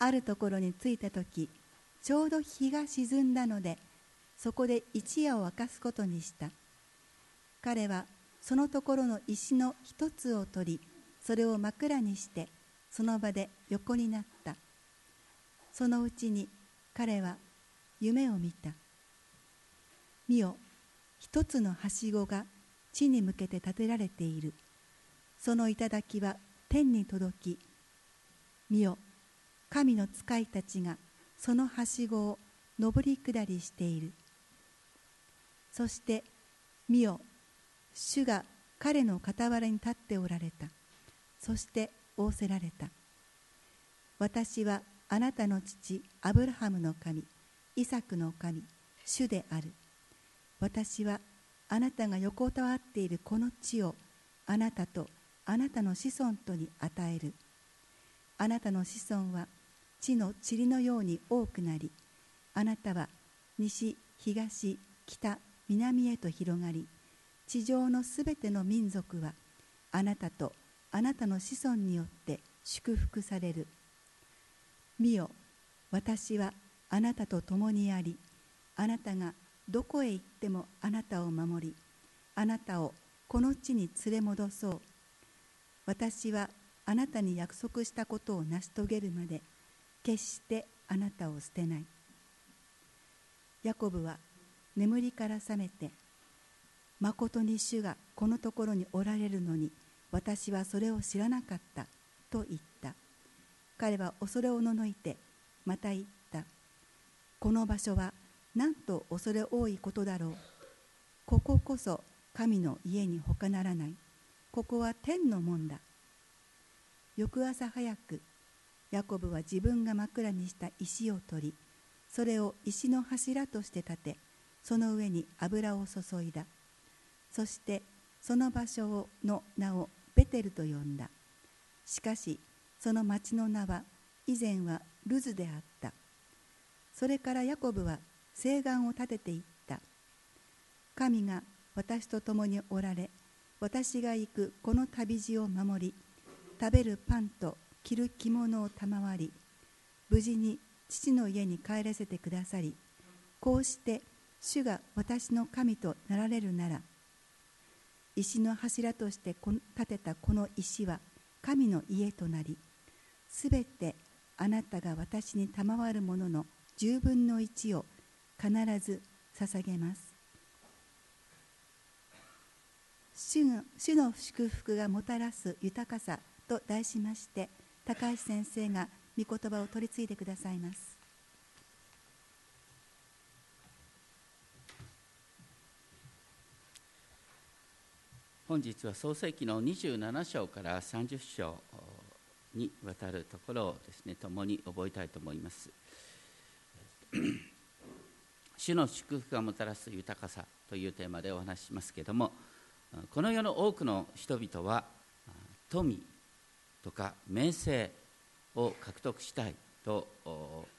あるところに着いた時ちょうど日が沈んだのでそこで一夜を明かすことにした。彼はそのところの石の一つを取りそれを枕にしてその場で横になった。そのうちに彼は夢を見た。見よ一つのはしごが地に向けて建てられている。その頂は天に届き見よ神の使いたちがそのはしごを上り下りしている。そして見よ主が彼の傍らに立っておられた。そして仰せられた。私はあなたの父アブラハムの神イサクの神主である。私はあなたが横たわっているこの地をあなたとあなたの子孫とに与える。あなたの子孫は地の塵のように多くなりあなたは西東北南へと広がり地上のすべての民族はあなたとあなたの子孫によって祝福される。見よ私はあなたと共にありあなたがどこへ行ってもあなたを守りあなたをこの地に連れ戻そう。私はあなたに約束したことを成し遂げるまで決してあなたを捨てない。ヤコブは眠りから覚めてまことに主がこのところにおられるのに私はそれを知らなかったと言った。彼は恐れおののいてまた言った。この場所はなんと恐れ多いことだろう。こここそ神の家に他ならない。ここは天の門だ。翌朝早くヤコブは自分が枕にした石を取りそれを石の柱として立てその上に油を注いだ。そしてその場所の名をベテルと呼んだ。しかしその町の名は以前はルズであった。それからヤコブは誓願を立てていった。神が私と共におられ私が行くこの旅路を守り食べるパンと着る着物を賜り無事に父の家に帰らせてくださりこうして主が私の神となられるなら石の柱として建てたこの石は神の家となりすべてあなたが私に賜るものの10分の1を必ず捧げます。主の主の祝福がもたらす豊かさと題しまして高橋先生が御言葉を取り次いでくださいます。本日は創世記の27章から30章にわたるところをですね共に覚えたいと思います。主の祝福がもたらす豊かさというテーマでお話ししますけれどもこの世の多くの人々は富とか名声を獲得したいと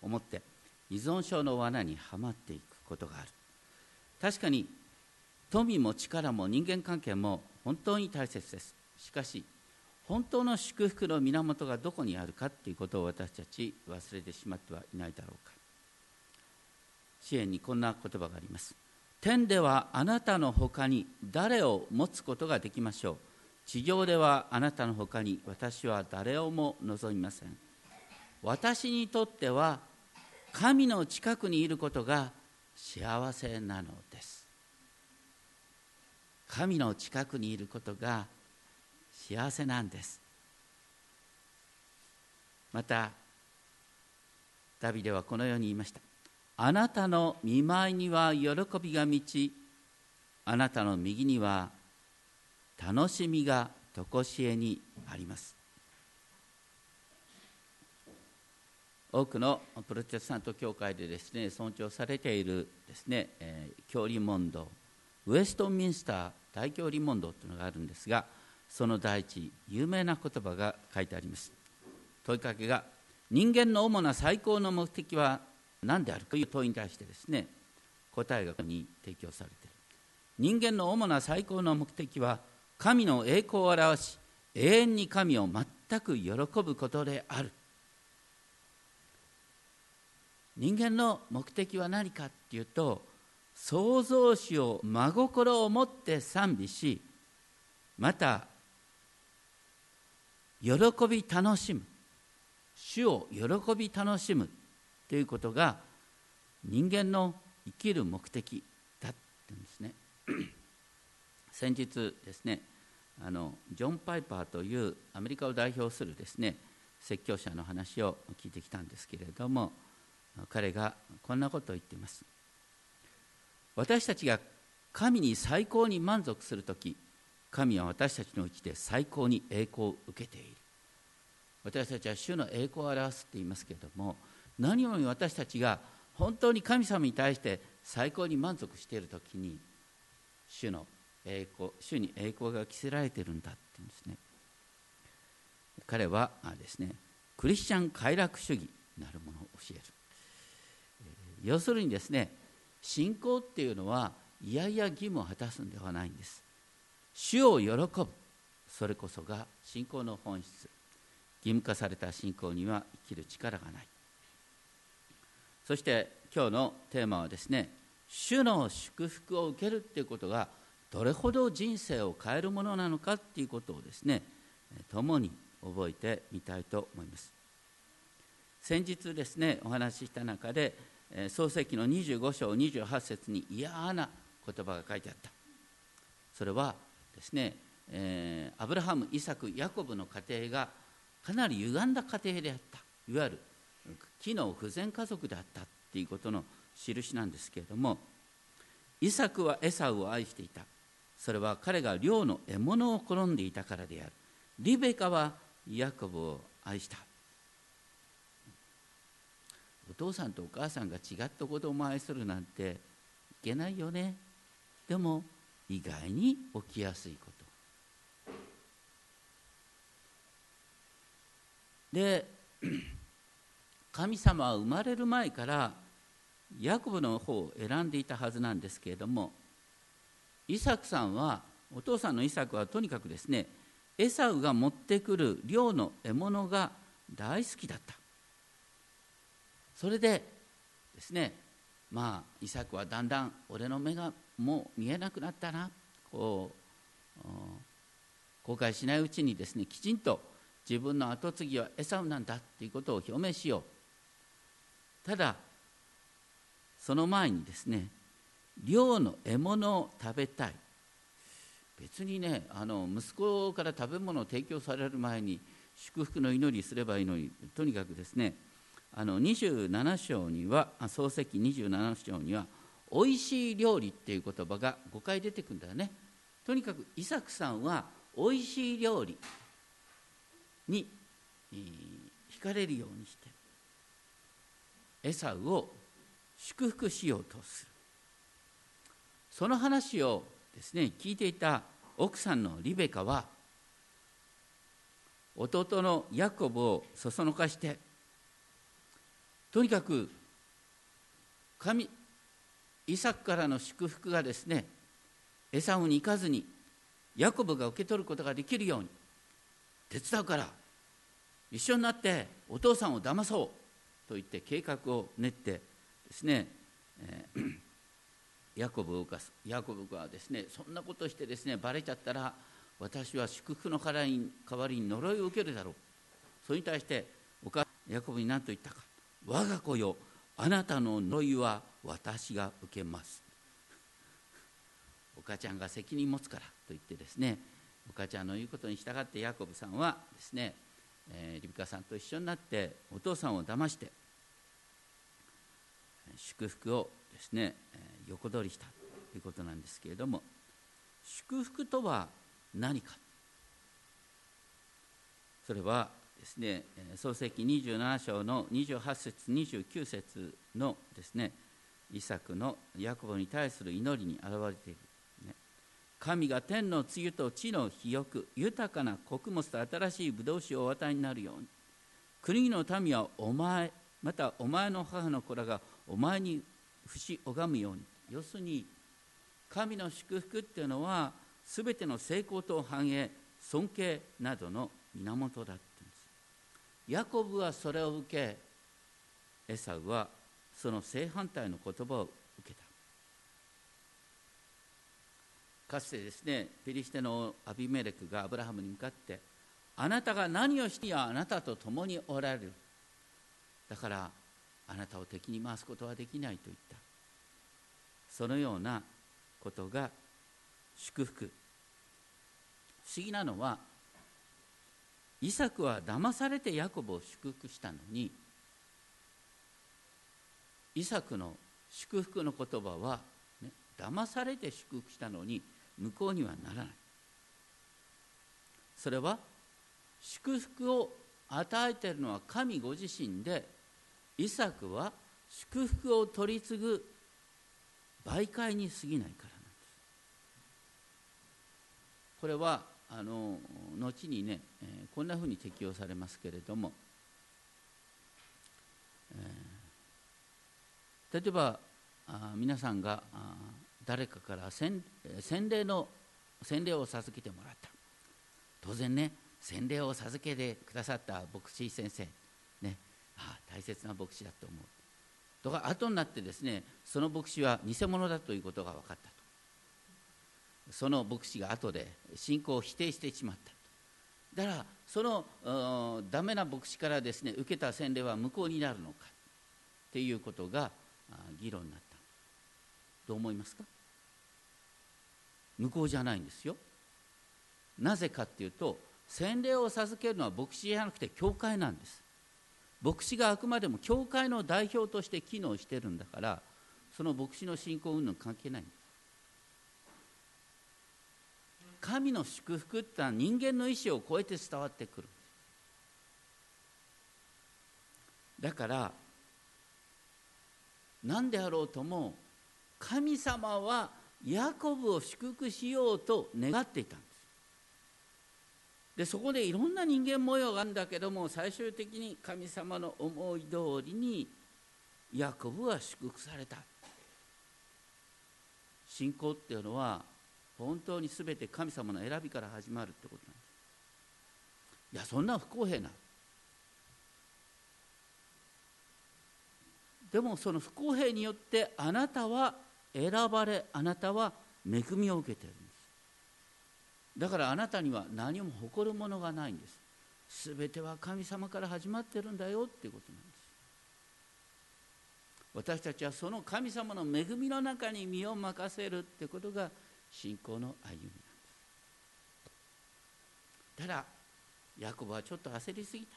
思って依存症の罠にはまっていくことがある。確かに富も力も人間関係も本当に大切です。しかし本当の祝福の源がどこにあるかということを私たち忘れてしまってはいないだろうか。支援にこんな言葉があります。天ではあなたのほかに誰を持つことができましょう？地上ではあなたのほかに私は誰をも望みません。私にとっては神の近くにいることが幸せなのです。神の近くにいることが幸せなんです。またダビデはこのように言いました。あなたの見舞いには喜びが満ちあなたの右には楽しみが常しえにあります。多くのプロテスタント教会でですね尊重されているですね、えー、教理問答ウェストミンスター大教理問答というのがあるんですがその第一有名な言葉が書いてあります。問いかけが人間の主な最高の目的は何であるという問いに対してですね答えがここに提供されている。人間の主な最高の目的は神の栄光を表し永遠に神を全く喜ぶことである。人間の目的は何かっていうと創造主を真心を持って賛美しまた喜び楽しむ主を喜び楽しむということが人間の生きる目的だって言うんですね。先日ですねあのジョン・パイパーというアメリカを代表するですね説教者の話を聞いてきたんですけれども彼がこんなことを言っています。私たちが神に最高に満足する時神は私たちのうちで最高に栄光を受けている。私たちは主の栄光を表すって言いますけれども何より私たちが本当に神様に対して最高に満足している時に主の栄光主に栄光が着せられてるんだって言うんですね。彼はですねクリスチャン快楽主義なるものを教える。要するにですね信仰っていうのはいやいや義務を果たすんではないんです。主を喜ぶ。それこそが信仰の本質。義務化された信仰には生きる力がない。そして今日のテーマはですね主の祝福を受けるっていうことがどれほど人生を変えるものなのかっていうことをですね共に覚えてみたいと思います。先日ですねお話しした中で創世記の25章28節に嫌な言葉が書いてあった。それはですね、えー、アブラハムイサクヤコブの家庭がかなり歪んだ家庭であった。いわゆる機能不全家族であったっていうことの印なんですけれどもイサクはエサウを愛していた。それは彼が漁の獲物を好んでいたからである。リベカはヤコブを愛した。お父さんとお母さんが違った子供を愛するなんていけないよね。でも意外に起きやすいこと。で 神様は生まれる前からヤコブの方を選んでいたはずなんですけれどもイサクさんはお父さんのイサクはとにかくですねエサウが持ってくる漁の獲物が大好きだった。それでですねまあイサクはだんだん俺の目がもう見えなくなったな。こう後悔しないうちにですねきちんと自分の跡継ぎはエサウなんだっていうことを表明しよう。ただその前にですね漁の獲物を食べたい。別にねあの息子から食べ物を提供される前に祝福の祈りすればいいのにとにかくですねあの27章には漱石27章には「おいしい料理」っていう言葉が5回出てくるんだよね。とにかくイサクさんはおいしい料理に惹かれるようにしてエサウを祝福しようとする。その話をですね聞いていた奥さんのリベカは弟のヤコブをそそのかしてとにかく神イサクからの祝福がですねエサウに行かずにヤコブが受け取ることができるように手伝うから一緒になってお父さんを騙そうと言って計画を練ってですね、えー、ヤコブがヤコブがですねそんなことしてですねバレちゃったら私は祝福の代わりに呪いを受けるだろう。それに対してお母ヤコブに何と言ったか。我が子よあなたの呪いは私が受けます。お母ちゃんが責任持つからと言ってですねお母ちゃんの言うことに従ってヤコブさんはですね、えー、リビカさんと一緒になってお父さんを騙して祝福をですね、えー、横取りしたということなんですけれども祝福とは何か。それはですね創世記27章の28節29節のですねイサクのヤコブに対する祈りに表れている、ね、神が天の露と地の肥沃豊かな穀物と新しいブドウ酒をお与えになるように。国の民はお前またお前の母の子らがお前に節拝むように要するに神の祝福っていうのは全ての成功と繁栄尊敬などの源だって言うんです。ヤコブはそれを受けエサウはその正反対の言葉を受けた。かつてですねペリシテのアビメレクがアブラハムに向かってあなたが何をしてやあなたと共におられる。だからあなたを敵に回すことはできないと言った。そのようなことが祝福。不思議なのはイサクは騙されてヤコブを祝福したのにイサクの祝福の言葉は、ね、騙されて祝福したのに無効にはならない。それは祝福を与えているのは神ご自身でイサクは祝福を取り継ぐ媒介に過ぎないからなんです。これはあの後にね、えー、こんなふうに適用されますけれども、えー、例えばあ皆さんがあ誰かから洗洗礼の洗礼を授けてもらった。当然ね洗礼を授けてくださった牧師先生。ああ大切な牧師だと思う。とか後になってですねその牧師は偽物だということが分かったと。その牧師が後で信仰を否定してしまっただからそのダメな牧師からですね受けた洗礼は無効になるのかっていうことが議論になった。どう思いますか？無効じゃないんですよ。なぜかっていうと洗礼を授けるのは牧師じゃなくて教会なんです。牧師があくまでも教会の代表として機能してるんだからその牧師の信仰云々関係ない。神の祝福ってのは人間の意思を超えて伝わってくる。だから何であろうとも神様はヤコブを祝福しようと願っていた。んですでそこでいろんな人間模様があるんだけども最終的に神様の思い通りにヤコブは祝福された。信仰っていうのは本当に全て神様の選びから始まるってことなんです。いやそんな不公平な。でもその不公平によってあなたは選ばれあなたは恵みを受けている。だからあなたには何も誇るものがないんです。全ては神様から始まってるんだよっていうことなんです。私たちはその神様の恵みの中に身を任せるってことが信仰の歩みなんです。ただヤコブはちょっと焦りすぎた。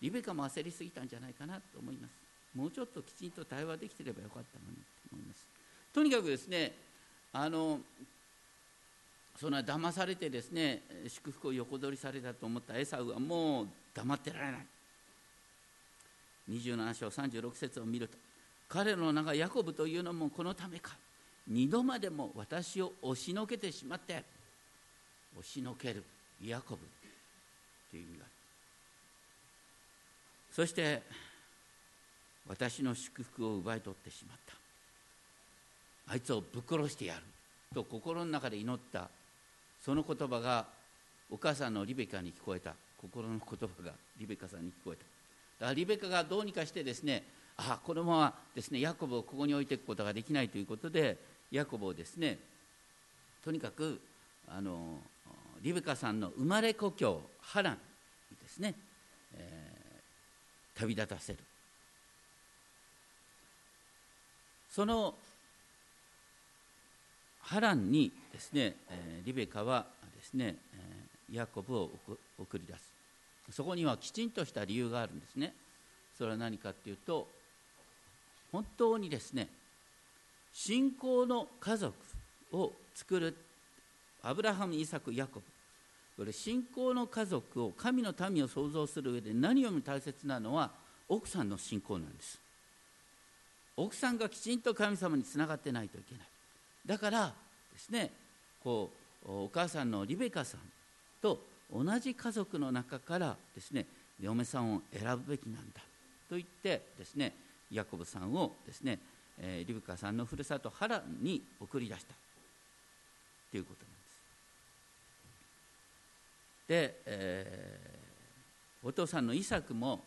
リベカも焦りすぎたんじゃないかなと思います。もうちょっときちんと対話できてればよかったのにと思います。とにかくですねあのそんな騙されてですね祝福を横取りされたと思ったエサウはもう黙ってられない。27章36節を見ると彼の名がヤコブというのもこのためか。二度までも私を押しのけてしまって押しのけるヤコブという意味がある。そして私の祝福を奪い取ってしまった。あいつをぶっ殺してやると心の中で祈ったその言葉がお母さんのリベカに聞こえた。心の言葉がリベカさんに聞こえた。だからリベカがどうにかしてですねあこのままですねヤコブをここに置いていくことができないということでヤコブをですねとにかくあのリベカさんの生まれ故郷ハランにですね、えー、旅立たせる。そのハランにですね、え、リベカはですね、え、ヤコブを送り出す。そこにはきちんとした理由があるんですね。それは何かっていうと本当にですね信仰の家族を作るアブラハムイサクヤコブ。これ信仰の家族を神の民を創造する上で何よりも大切なのは奥さんの信仰なんです。奥さんがきちんと神様につながってないといけない。だからですねこうお母さんのリベカさんと同じ家族の中からですね嫁さんを選ぶべきなんだと言ってですねヤコブさんをですねえ、リブカさんのふるさとハランに送り出したということなんです。で、えー、お父さんのイサクも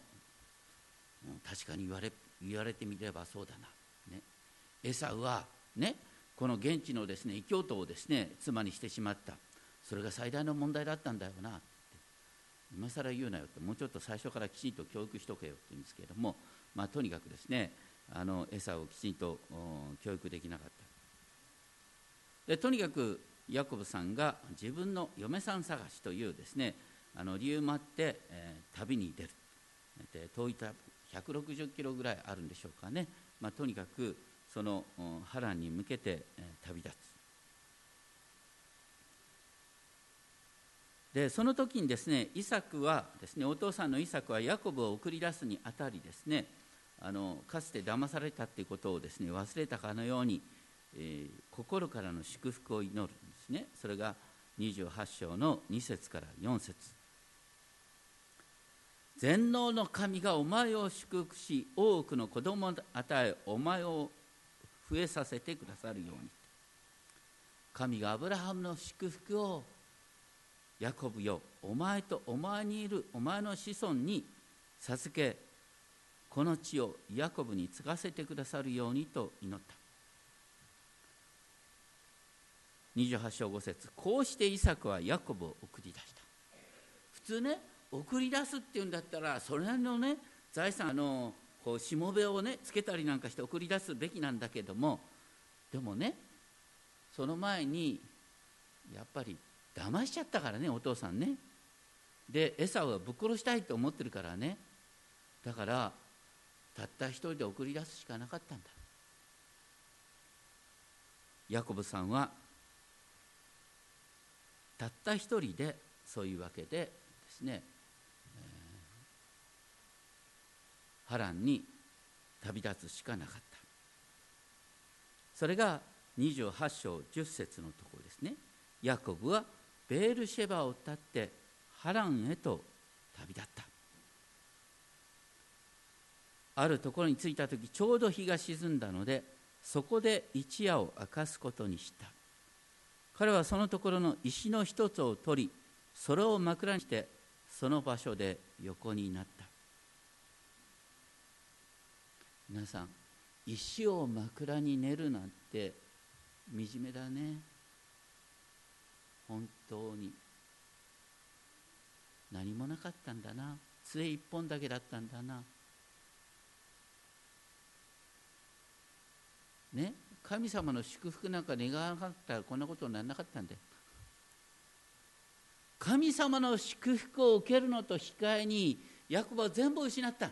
確かに言われ言われてみればそうだな、ね、エサウはねこの現地のですね異教徒をですね妻にしてしまった。それが最大の問題だったんだよな。今更言うなよって。もうちょっと最初からきちんと教育しとけよって言うんですけれども、まあ、とにかくですねあのエサをきちんと教育できなかった。でとにかくヤコブさんが自分の嫁さん探しというですねあの理由もあって、えー、旅に出る。で遠い旅160キロぐらいあるんでしょうかね、まあ、とにかくその波乱に向けて、旅立つ。でその時にですねイサクはですねお父さんのイサクはヤコブを送り出すにあたりですねあのかつて騙されたっていうことをですね忘れたかのように、えー、心からの祝福を祈るんですね。それが28章の2節から4節。全能の神がお前を祝福し多くの子供を与えお前を増えさせてくださるように。神がアブラハムの祝福をヤコブよお前とお前にいるお前の子孫に授けこの地をヤコブに継がせてくださるようにと祈った。28章5節こうしてイサクはヤコブを送り出した。普通ね送り出すっていうんだったらそれなりのね財産のこうしもべをねつけたりなんかして送り出すべきなんだけどもでもねその前にやっぱり騙しちゃったからねお父さんね。でエサはぶっ殺したいと思ってるからね。だからたった一人で送り出すしかなかったんだ。ヤコブさんはたった一人でそういうわけでですね、えー、波乱に旅立つしかなかった。それが28章10節のところですね。ヤコブはベールシェバを立ってハランへと旅立った。あるところに着いた時ちょうど日が沈んだのでそこで一夜を明かすことにした。彼はそのところの石の一つを取りそれを枕にしてその場所で横になった。皆さん石を枕に寝るなんて惨めだね。本当に。何もなかったんだな。杖一本だけだったんだな。ね？神様の祝福なんか願わなかったらこんなことにならなかったんだよ。神様の祝福を受けるのと引き換えにヤコブは全部失った。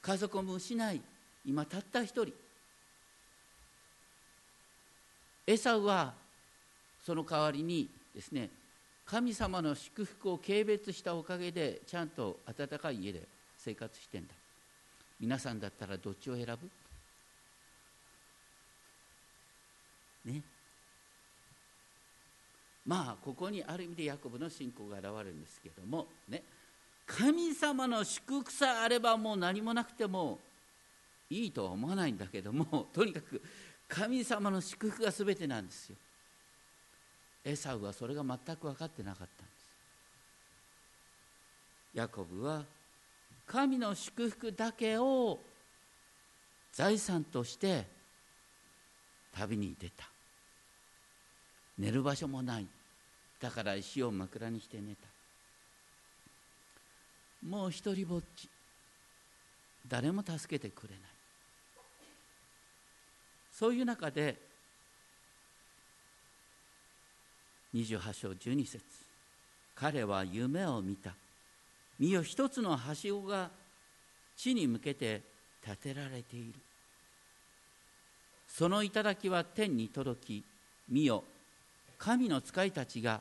家族も失い。今たった一人。エサウはその代わりにですね神様の祝福を軽蔑したおかげでちゃんと温かい家で生活してんだ。皆さんだったらどっちを選ぶ？ね。まあここにある意味でヤコブの信仰が現れるんですけどもね。神様の祝福さえあればもう何もなくてもいいとは思わないんだけども とにかく神様の祝福が全てなんですよ。エサウはそれが全く分かってなかったんです。ヤコブは神の祝福だけを財産として旅に出た。寝る場所もない。だから石を枕にして寝た。もう一りぼっち。誰も助けてくれない。そういう中で28章12節。彼は夢を見た。見よ一つのはしごが地に向けて建てられている。その頂は天に届き見よ。神の使いたちが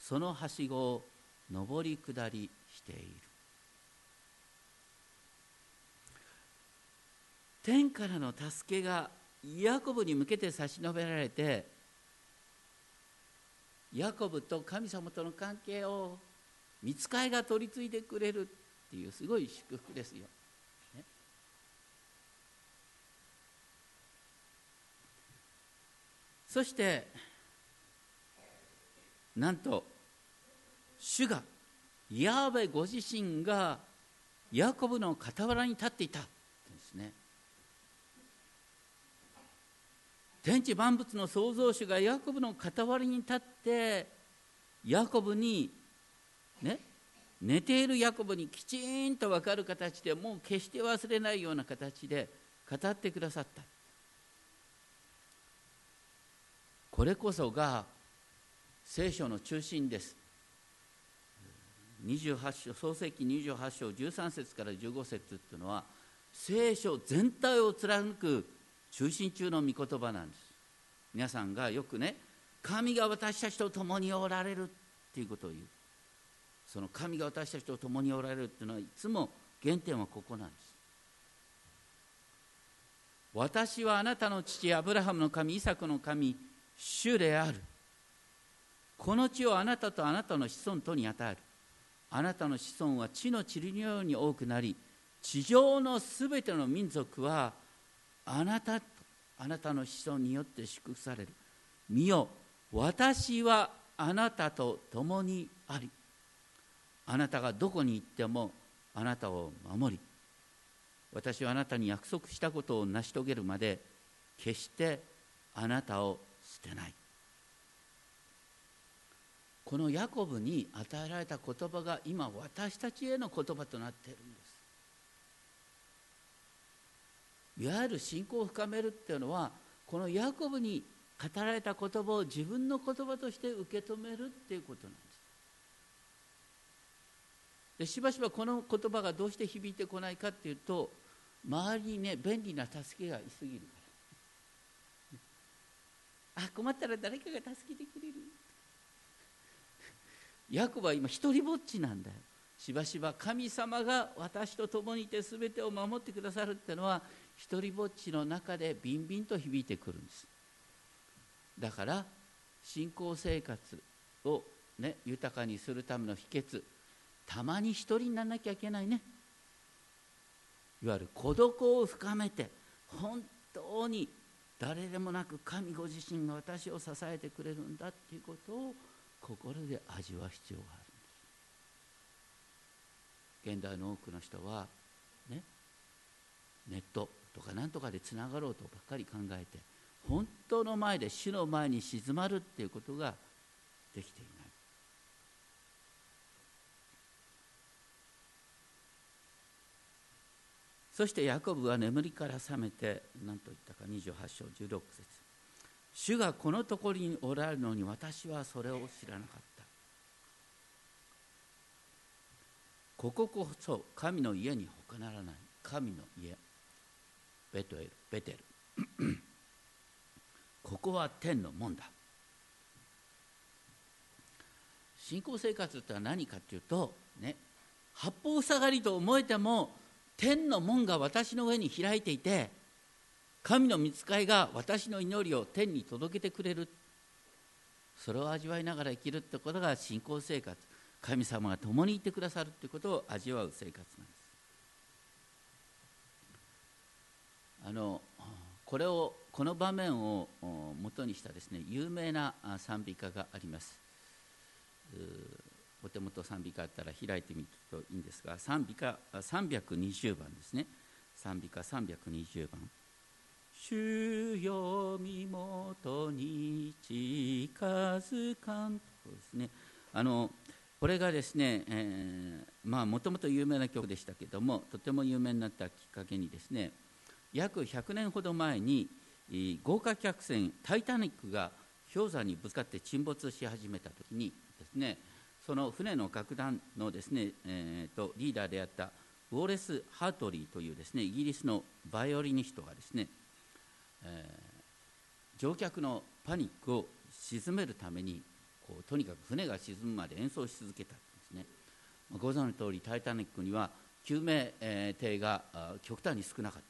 そのはしごを上り下りしている天からの助けがヤコブに向けて差し伸べられてヤコブと神様との関係を見つかいが取り継いでくれるっていうすごい祝福ですよ。そしてなんと主がヤーベご自身がヤコブの傍らに立っていた。んですね。天地万物の創造主がヤコブの傍らに立ってヤコブにね寝ているヤコブにきちんと分かる形でもう決して忘れないような形で語ってくださった。これこそが聖書の中心です。28章創世記28章13節から15節っていうのは聖書全体を貫く中心中の御言葉なんです。皆さんがよくね神が私たちと共におられるっていうことを言う。その神が私たちと共におられるっていうのはいつも原点はここなんです。私はあなたの父アブラハムの神イサクの神主である。この地をあなたとあなたの子孫とに与える。あなたの子孫は地の塵のように多くなり地上のすべての民族はあなたとあなたの子孫によって祝福される。見よ私はあなたと共にありあなたがどこに行ってもあなたを守り私はあなたに約束したことを成し遂げるまで決してあなたを捨てない。このヤコブに与えられた言葉が今私たちへの言葉となっているんです。いわゆる信仰を深めるっていうのはこのヤコブに語られた言葉を自分の言葉として受け止めるっていうことなんです。でしばしばこの言葉がどうして響いてこないかっていうと周りにね便利な助けがいすぎるから。あ困ったら誰かが助けてくれる。ヤコブは今一人ぼっちなんだよ。しばしば神様が私と共にいて全てを守ってくださるってのは一人ぼっちの中でビンビンと響いてくるんです。だから信仰生活を、ね、豊かにするための秘訣たまに一人にならなきゃいけないね。いわゆる孤独を深めて本当に誰でもなく神ご自身が私を支えてくれるんだっていうことを心で味わう必要がある。んです現代の多くの人はねネットとか何とかでつながろうとばっかり考えて本当の前で主の前に静まるっていうことができていない。そしてヤコブは眠りから覚めて何と言ったか28章16節。主がこのところにおられるのに私はそれを知らなかった。こここそ神の家に他ならない。神の家。ベトエル。ベテル。ここは天の門だ。信仰生活とは何かというとね八方塞がりと思えても天の門が私の上に開いていて神の見つかいが私の祈りを天に届けてくれる。それを味わいながら生きるってことが信仰生活。神様が共にいてくださるってことを味わう生活なんです。あのこれをこの場面をもとにしたですね有名な賛美歌があります。お手元賛美歌あったら開いてみるといいんですが賛美歌320番ですね。賛美歌320番「主よ身元に近づかん」とですね。あのこれがですね、えー、まあもともと有名な曲でしたけどもとても有名になったきっかけにですね約100年ほど前に豪華客船「タイタニック」が氷山にぶつかって沈没し始めた時にですねその船の楽団のですね、えーと、リーダーであったウォレス・ハートリーというですねイギリスのバイオリニストがですね、えー、乗客のパニックを鎮めるためにこうとにかく船が沈むまで演奏し続けたんですね。まご存知の通り「タイタニック」には救命艇が極端に少なかっ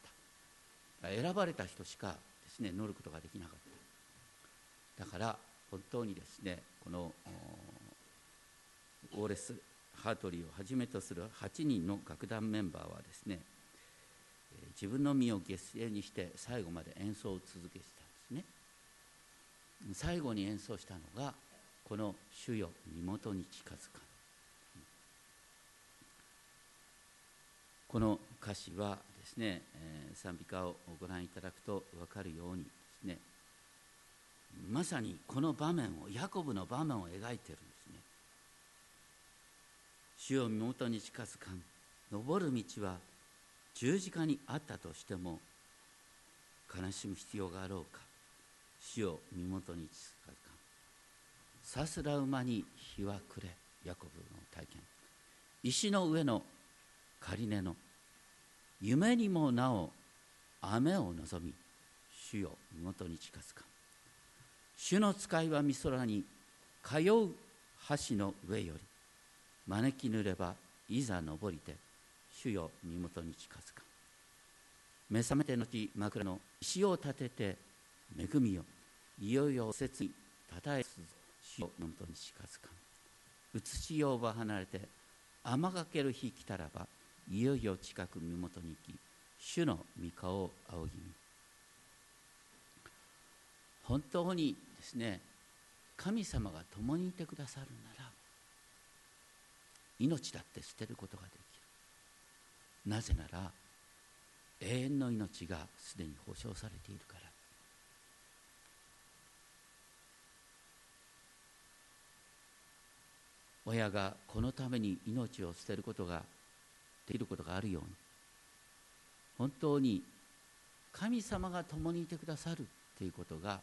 た。選ばれた人しかですね乗ることができなかった。だから本当にですねこのオーレス・ハートリーをはじめとする8人の楽団メンバーはですね自分の身を犠牲にして最後まで演奏を続けてたんですね。最後に演奏したのがこの「主よ身元に近づかこの歌詞はですね、えー、賛美歌をご覧いただくと分かるようにですねまさにこの場面をヤコブの場面を描いてるんですね。主を身元に近づかん。登る道は十字架にあったとしても悲しむ必要があろうか主を身元に近づかさすら馬に日は暮れヤコブの体験石の上の仮根の夢にもなお雨を望み主よ身元に近づか主の使いは美空に通う橋の上より招きぬればいざ登りて主よ身元に近づか目覚めてのち枕の石を立てて恵みよいよいよ切にたたえす主よ身元に近づかん写しようば離れて雨がける日来たらばいよいよ近く身元に行き主の御顔を仰ぎ見本当にですね神様が共にいてくださるなら命だって捨てることができる。なぜなら永遠の命がすでに保証されているから。親がこのために命を捨てることができることがあるように本当に神様が共にいてくださるということが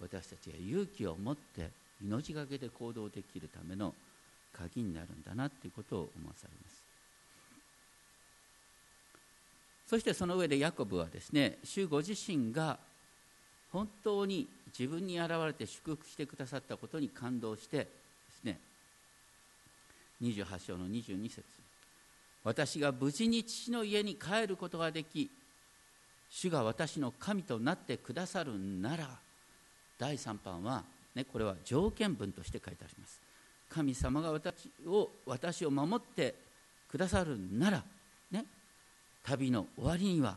私たちが勇気を持って命がけで行動できるための鍵になるんだなということを思わされます。そしてその上でヤコブはですね主ご自身が本当に自分に現れて祝福してくださったことに感動してですね28章の22節私が無事に父の家に帰ることができ主が私の神となってくださるなら第3版は、ね、これは条件文として書いてあります。神様が私を私を守ってくださるなら、旅の終わりには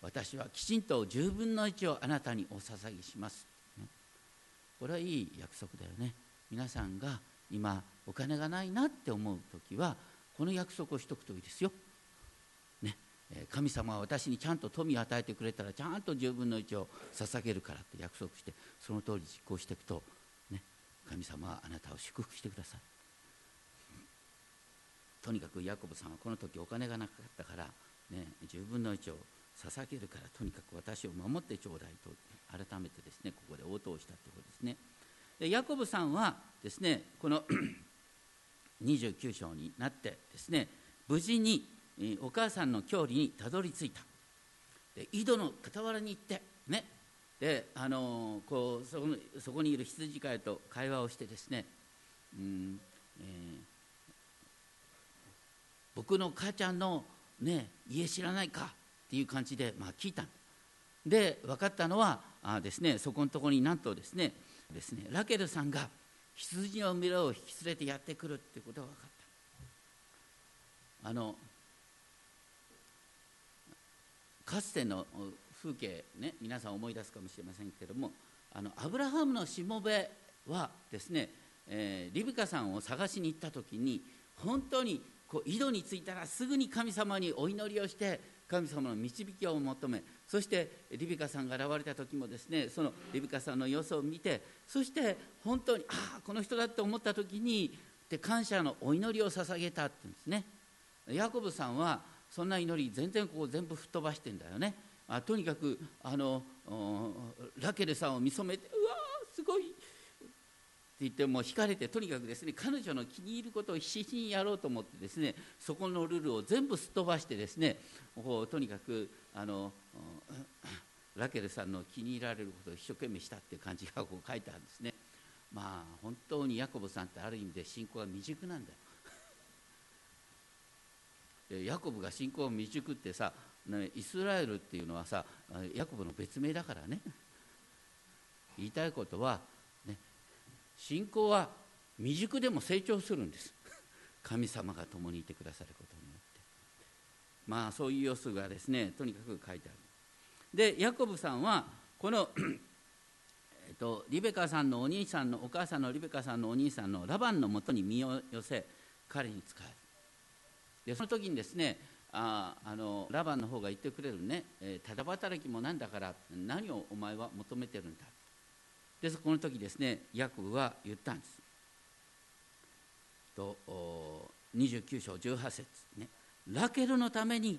私はきちんと10分の1をあなたにお捧げします、ね、これはいい約束だよね。皆さんが今お金がないなって思う時はこの約束をしとくといいですよ。ね、神様は私にちゃんと富を与えてくれたらちゃんと10分の1を捧げるからって約束してその通り実行していくと、ね、神様はあなたを祝福してください。とにかくヤコブさんはこの時お金がなかったから、ね、10分の1を捧げるからとにかく私を守ってちょうだいと改めてですねここで応答したということですね。でヤコブさんはですねこの 29章になってですね無事にお母さんの郷里にたどり着いたで井戸の傍らに行ってねであのこうそこそこにいる羊飼いと会話をしてですね、うんえー、僕の母ちゃんの、ね、家知らないかっていう感じで、まあ、聞いたで分かったのはあです、ね、そこのところになんとですねですねラケルさんが羊の群れを引き連れてやってくるってことが分かった。あのかつての風景ね皆さん思い出すかもしれませんけれどもあのアブラハムのしもべはですね、えー、リビカさんを探しに行った時に本当にこう井戸に着いたらすぐに神様にお祈りをして神様の導きを求めそしてリビカさんが現れた時もですねそのリビカさんの様子を見てそして本当にああこの人だって思った時にで感謝のお祈りを捧げたって言うんですね。ヤコブさんはそんな祈り全然こう全部吹っ飛ばしてんだよね。あとにかくあのラケルさんを見初めてうわーすごいって言っても惹かれてとにかくですね彼女の気に入ることを必死にやろうと思ってですねそこのルールを全部すっ飛ばしてですねうとにかくあのラケルさんの気に入られることを一生懸命したっていう感じがこう書いてあるんですね。まあ本当にヤコブさんってある意味で信仰が未熟なんだよ。ヤコブが信仰未熟ってさイスラエルっていうのはさヤコブの別名だからね。言いたいことは信仰は未熟でも成長するんです。神様が共にいてくださることによって。まあそういう様子がですねとにかく書いてある。でヤコブさんはこの えっと、リベカさんのお兄さんのお母さんのリベカさんのお兄さんのラバンのもとに身を寄せ彼に仕える。でその時にですねああのラバンの方が言ってくれるね、えー、ただ働きもなんだから何をお前は求めてるんだ。でこの時ですねヤコブは言ったんです。と29章18節ね。ラケルのために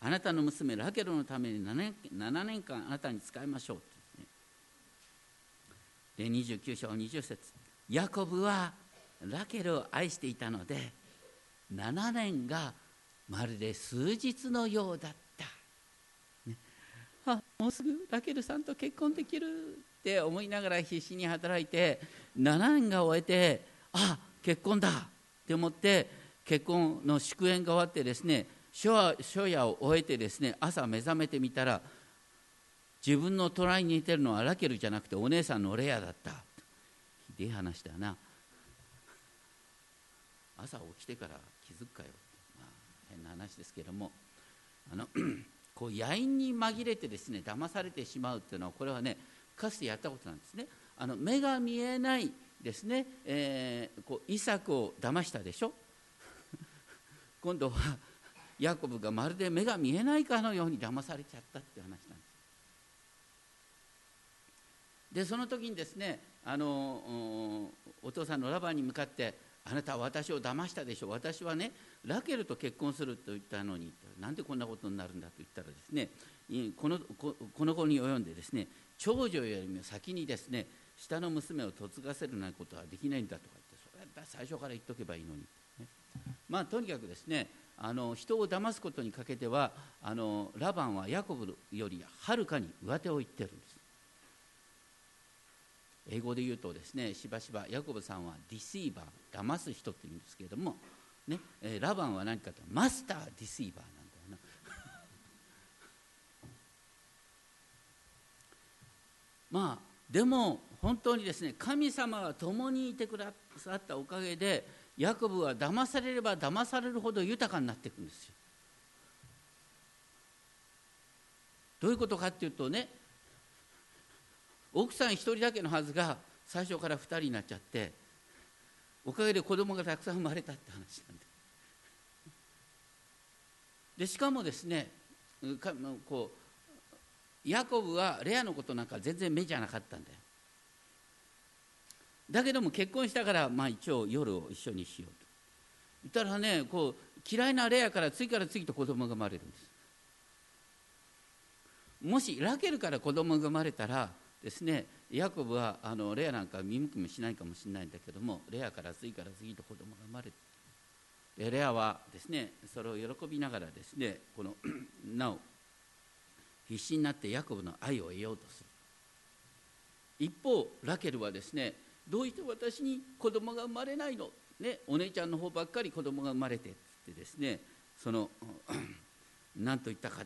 あなたの娘ラケルのために 7, 年 ,7 年間あなたに使いましょうで29章20節ヤコブはラケルを愛していたので7年がまるで数日のようだった、ね、あもうすぐラケルさんと結婚できる。って思いながら必死に働いて7年が終えてあ結婚だって思って結婚の祝宴が終わってですね初夜を終えてですね朝目覚めてみたら自分の隣に似てるのはラケルじゃなくてお姉さんのレアだった。ひでえ話だな。朝起きてから気づくかよ、まあ、変な話ですけども。あのこう野因に紛れてですね騙されてしまうっていうのはこれはねかつてやったことなんですね。あの目が見えないですね、えー、こうイサクを騙したでしょ？今度はヤコブがまるで目が見えないかのように騙されちゃったっていう話なんです。でその時にですねあのお父さんのラバンに向かってあなたは私を騙したでしょ？私はねラケルと結婚すると言ったのになんでこんなことになるんだと言ったらですねこのこの子に及んでですね長女よりも先にですね下の娘を嫁がせるなんてことはできないんだとか言ってそれだ最初から言っとけばいいのに、ね、まあとにかくですねあの人を騙すことにかけてはあのラバンはヤコブよりはるかに上手を言ってるんです。英語で言うとですねしばしばヤコブさんはディシーバー騙す人って言うんですけれども、ねえラバンは何かとマスターディシーバーなんだよなまあでも本当にですね神様が共にいてくださったおかげでヤコブは騙されれば騙されるほど豊かになっていくんですよ。どういうことかっていうとね奥さん1人だけのはずが最初から2人になっちゃっておかげで子供がたくさん生まれたって話なんででしかもですねこうヤコブはレアのことなんか全然目じゃなかったんだよ。だけども結婚したから、まあ、一応夜を一緒にしようと。言ったらねこう嫌いなレアから次から次と子供が生まれるんです。もしラケルから子供が生まれたらですねヤコブはあのレアなんか見向きもしないかもしれないんだけどもレアから次から次と子供が生まれてレアはですねそれを喜びながらですねこの なお必死になってヤコブの愛を得ようとする。一方ラケルはですねどうして私に子供が生まれないの、ね、お姉ちゃんの方ばっかり子供が生まれてってですねその 何と言ったか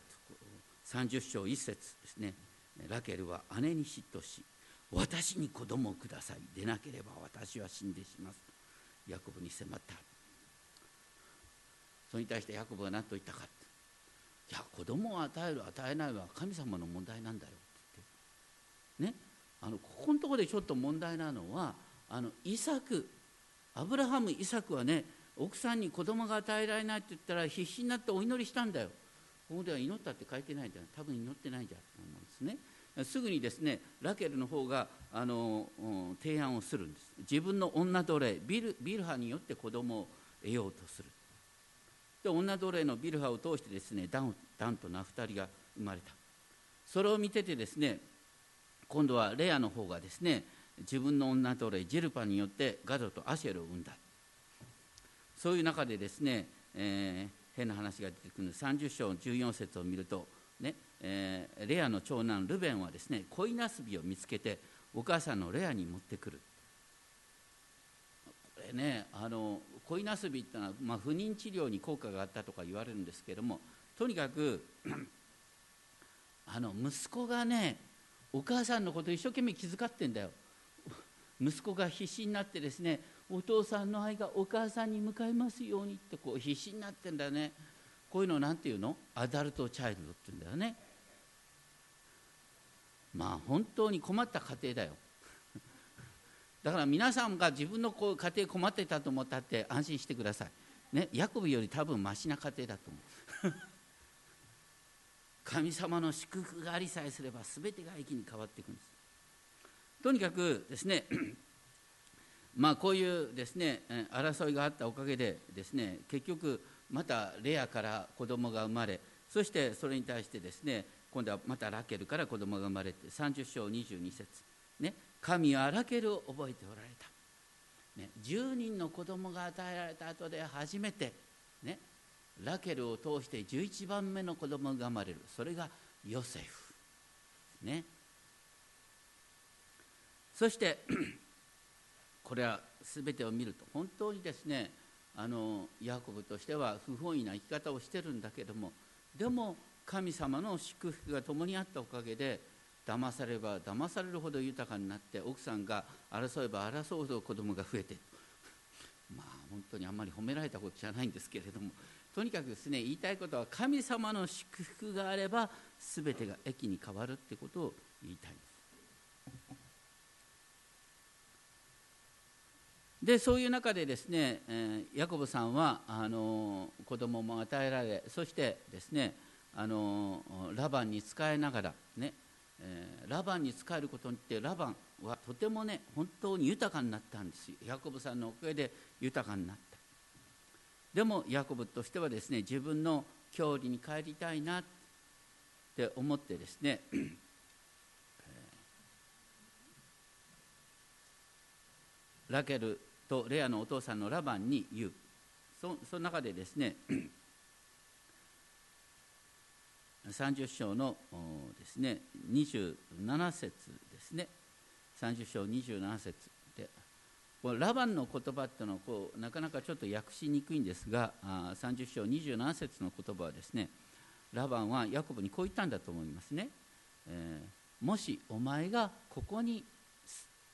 30章1節ですね。ラケルは姉に嫉妬し私に子供をください。でなければ私は死んでします。ヤコブに迫った。それに対してヤコブは何と言ったかいや子供を与える与えないは神様の問題なんだよって言って。ね。あのここのところでちょっと問題なのはあのイサク。アブラハムイサクはね奥さんに子供が与えられないって言ったら必死になってお祈りしたんだよ。ここでは祈ったって書いてないじゃん多分祈ってないじゃんと思うんですね。すぐにですねラケルの方があの提案をするんです。自分の女奴隷ビルビルハによって子供を得ようとする。で女奴隷のビルハを通してですねダンダンとナフタリが生まれた。それを見ててですね今度はレアの方がですね自分の女奴隷ジルパによってガドとアシェルを生んだ。そういう中でですね、えー、変な話が出てくる30章14節を見るとねえー、レアの長男ルベンはですね恋なすびを見つけてお母さんのレアに持ってくる。これねあの恋なすびっていうのは、まあ、不妊治療に効果があったとか言われるんですけどもとにかくあの息子がねお母さんのこと一生懸命気遣ってんだよ。息子が必死になってですねお父さんの愛がお母さんに向かいますようにってこう必死になってんだよね。こういうのなんていうの？アダルトチャイルドって言うんだよね。まあ本当に困った家庭だよ。だから皆さんが自分のこう家庭困ってたと思ったって安心してください。ね、ヤコブより多分ましな家庭だと思う。神様の祝福がありさえすれば全てが益に変わっていくんです。とにかくですね まあこういうですね争いがあったおかげでですね結局またレアから子供が生まれそしてそれに対してですね今度はまたラケルから子供が生まれて30章22節。ね神はラケルを覚えておられた、ね、10人の子供が与えられた後で初めてねラケルを通して11番目の子供が生まれる。それがヨセフ。ね。そして これは全てを見ると本当にですねあのヤコブとしては不本意な生き方をしてるんだけどもでも神様の祝福が共にあったおかげで騙されば騙されるほど豊かになって奥さんが争えば争うほど子供が増えて まあ本当にあんまり褒められたことじゃないんですけれども。とにかくですね言いたいことは神様の祝福があれば全てが益に変わるってことを言いたいんです。でそういう中でですね、えー、ヤコブさんはあの子供も与えられそしてですねあのラバンに仕えながらね、えー、ラバンに仕えることによってラバンはとてもね本当に豊かになったんですよ。ヤコブさんのおかげで豊かになった。でもヤコブとしてはですね自分の郷里に帰りたいなって思ってですねラケルとレアのお父さんのラバンに言う。そその中でですね30章のですね。27節ですね。30章27節で。ラバンの言葉っていうのはこうなかなかちょっと訳しにくいんですがあ30章27節の言葉はですねラバンはヤコブにこう言ったんだと思いますね、えー、もしお前がここに、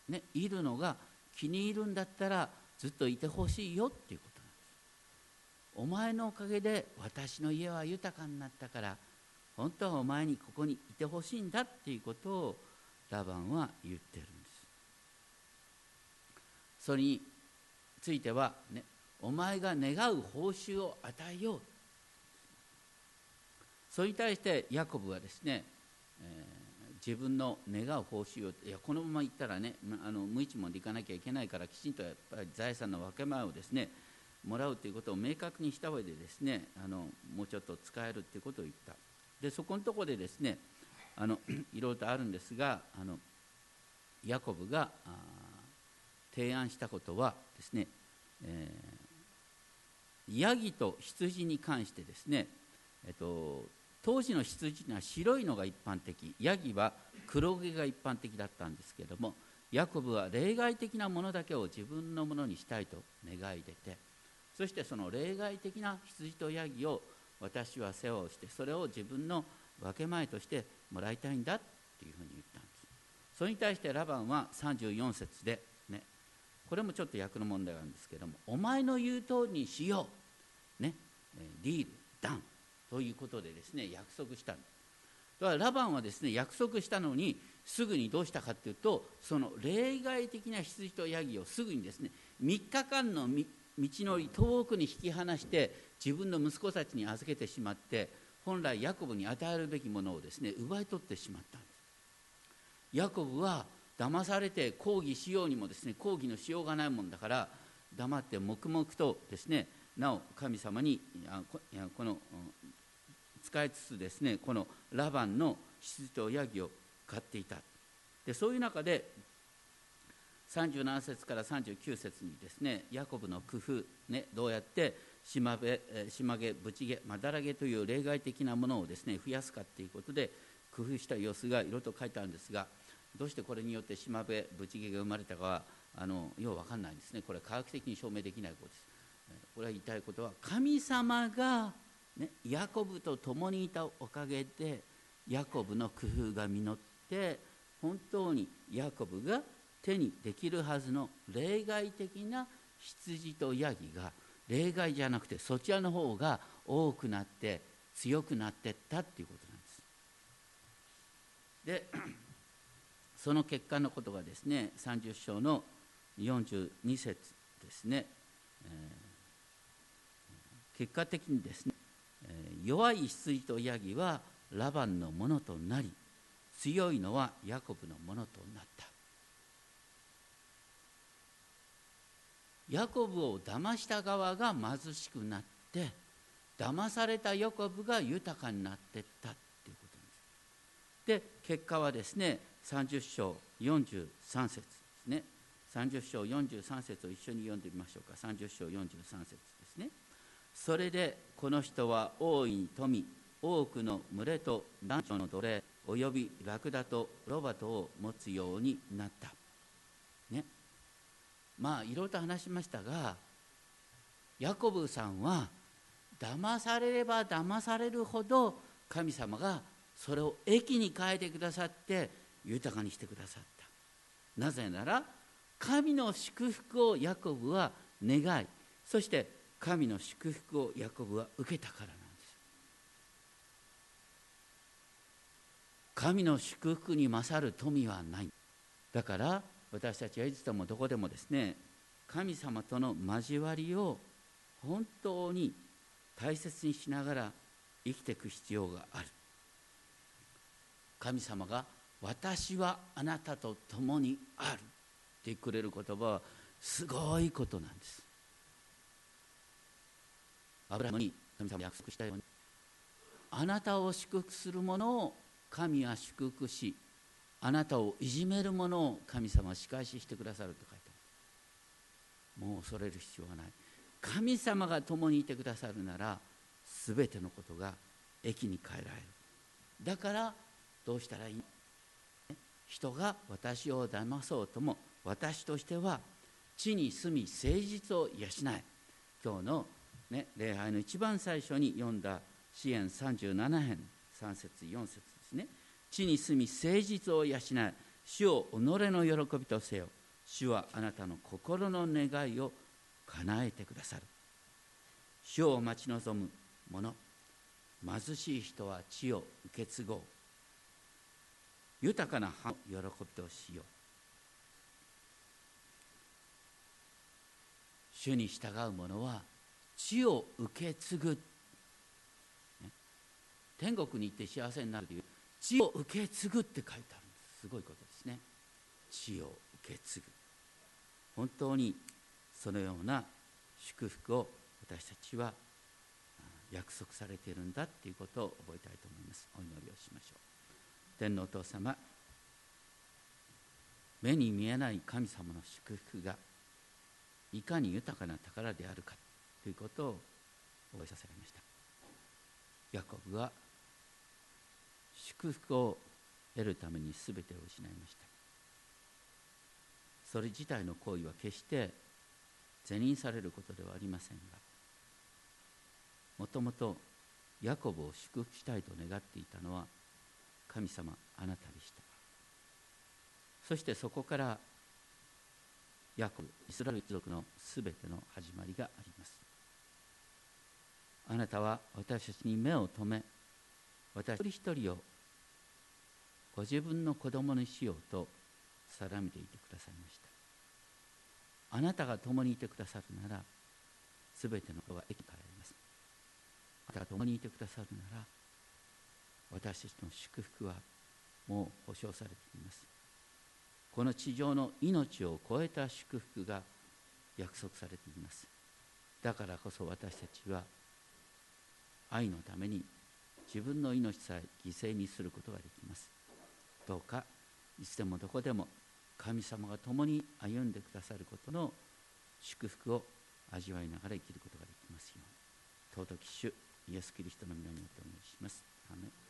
ね、いるのが気に入るんだったらずっといてほしいよっていうことなんです。お前のおかげで私の家は豊かになったから本当はお前にここにいてほしいんだっていうことをラバンは言ってるんです。それについてはねお前が願う報酬を与えよう。それに対してヤコブはですね、えー自分の願う報酬をいやこのままいったらねあの無一文でいかなきゃいけないからきちんとやっぱり財産の分け前をですねもらうということを明確にした上でですねあのもうちょっと使えるということを言った。でそこのところでですねあのいろいろとあるんですがあのヤコブが提案したことはですね、えー、ヤギと羊に関してですね、えっと、当時の羊には白いのが一般的ヤギは黒毛が一般的だったんですけれどもヤコブは例外的なものだけを自分のものにしたいと願い出てそしてその例外的な羊とヤギを私は世話をしてそれを自分の分け前としてもらいたいんだっていうふうに言ったんです。それに対してラバンは34節でねこれもちょっと役の問題があるんですけどもお前の言う通りにしようねディールダンということでですね約束したんですだからラバンはですね約束したのにすぐにどうしたかというとその例外的な羊とヤギをすぐにですね3日間の道のり遠くに引き離して自分の息子たちに預けてしまって本来ヤコブに与えるべきものをですね奪い取ってしまったんです。ヤコブは騙されて抗議しようにもですね抗議のしようがないもんだから黙って黙々とですねなお神様にこの使いつつですねこのラバンの羊とヤギを飼っていた。でそういう中で37節から39節にですねヤコブの工夫、ね、どうやって島べ島毛ブチ毛まだら毛という例外的なものをですね増やすかということで工夫した様子がいろいろと書いてあるんですがどうしてこれによって島辺ブチ毛が生まれたかはあのよう分かんないんですね。これは科学的に証明できないことです。これは言いたいことは神様がね、ヤコブと共にいたおかげでヤコブの工夫が実って本当にヤコブが手にできるはずの例外的な羊とヤギが例外じゃなくてそちらの方が多くなって強くなってったっていうことなんです。で その結果のことがですね30章の42節ですね、えー結果的にですね弱い羊とヤギはラバンのものとなり強いのはヤコブのものとなったヤコブを騙した側が貧しくなって騙されたヤコブが豊かになっていったっていうことです。で結果はですね30章43節ですね。30章43節を一緒に読んでみましょうか。30章43節ですね。それでこの人は大いに富多くの群れと男女の奴隷およびラクダとロバトを持つようになった。まあいろいろと話しましたがヤコブさんは騙されれば騙されるほど神様がそれを益に変えてくださって豊かにしてくださった。なぜなら神の祝福をヤコブは願いそして神の祝福をヤコブは受けたからなんです。神の祝福に勝る富はない。だから私たちはいつでもどこでもですね神様との交わりを本当に大切にしながら生きていく必要がある。神様が「私はあなたと共にある」ってくれる言葉はすごいことなんです。アブラハムに神様約束したようにあなたを祝福する者を神は祝福しあなたをいじめる者を神様は仕返ししてくださると書いてあるもう恐れる必要はない神様が共にいてくださるなら全てのことが益に変えられるだからどうしたらいい？人が私を騙そうとも私としては地に住み誠実を養え今日の、ね、礼拝の一番最初に読んだ支援37編3節4節ですね。地に住み誠実を養え主を己の喜びとせよ。主はあなたの心の願いを叶えてくださる。主を待ち望む者。貧しい人は地を受け継ごう。豊かな葉の喜びとしよう。主に従う者は地を受け継ぐ、天国に行って幸せになるという地を受け継ぐって書いてある。んですすごいことですね。地を受け継ぐ。本当にそのような祝福を私たちは約束されているんだということを覚えたいと思います。お祈りをしましょう。天皇お父様目に見えない神様の祝福がいかに豊かな宝であるかということを覚えさせられました。ヤコブは祝福を得るために全てを失いました。それ自体の行為は決して是認されることではありませんがもともとヤコブを祝福したいと願っていたのは神様あなたでした。そしてそこからヤコブイスラエル一族のすべての始まりがあります。あなたは私たちに目を留め私一人一人をご自分の子供にしようと定めていてくださいました。あなたが共にいてくださるならすべてのことが益かられます。あなたが共にいてくださるなら私たちの祝福はもう保証されています。この地上の命を超えた祝福が約束されています。だからこそ私たちは愛のために自分の命さえ犠牲にすることができます。どうかいつでもどこでも神様が共に歩んでくださることの祝福を味わいながら生きることができますように。尊き主イエス・キリストの皆によってお願いします。アメ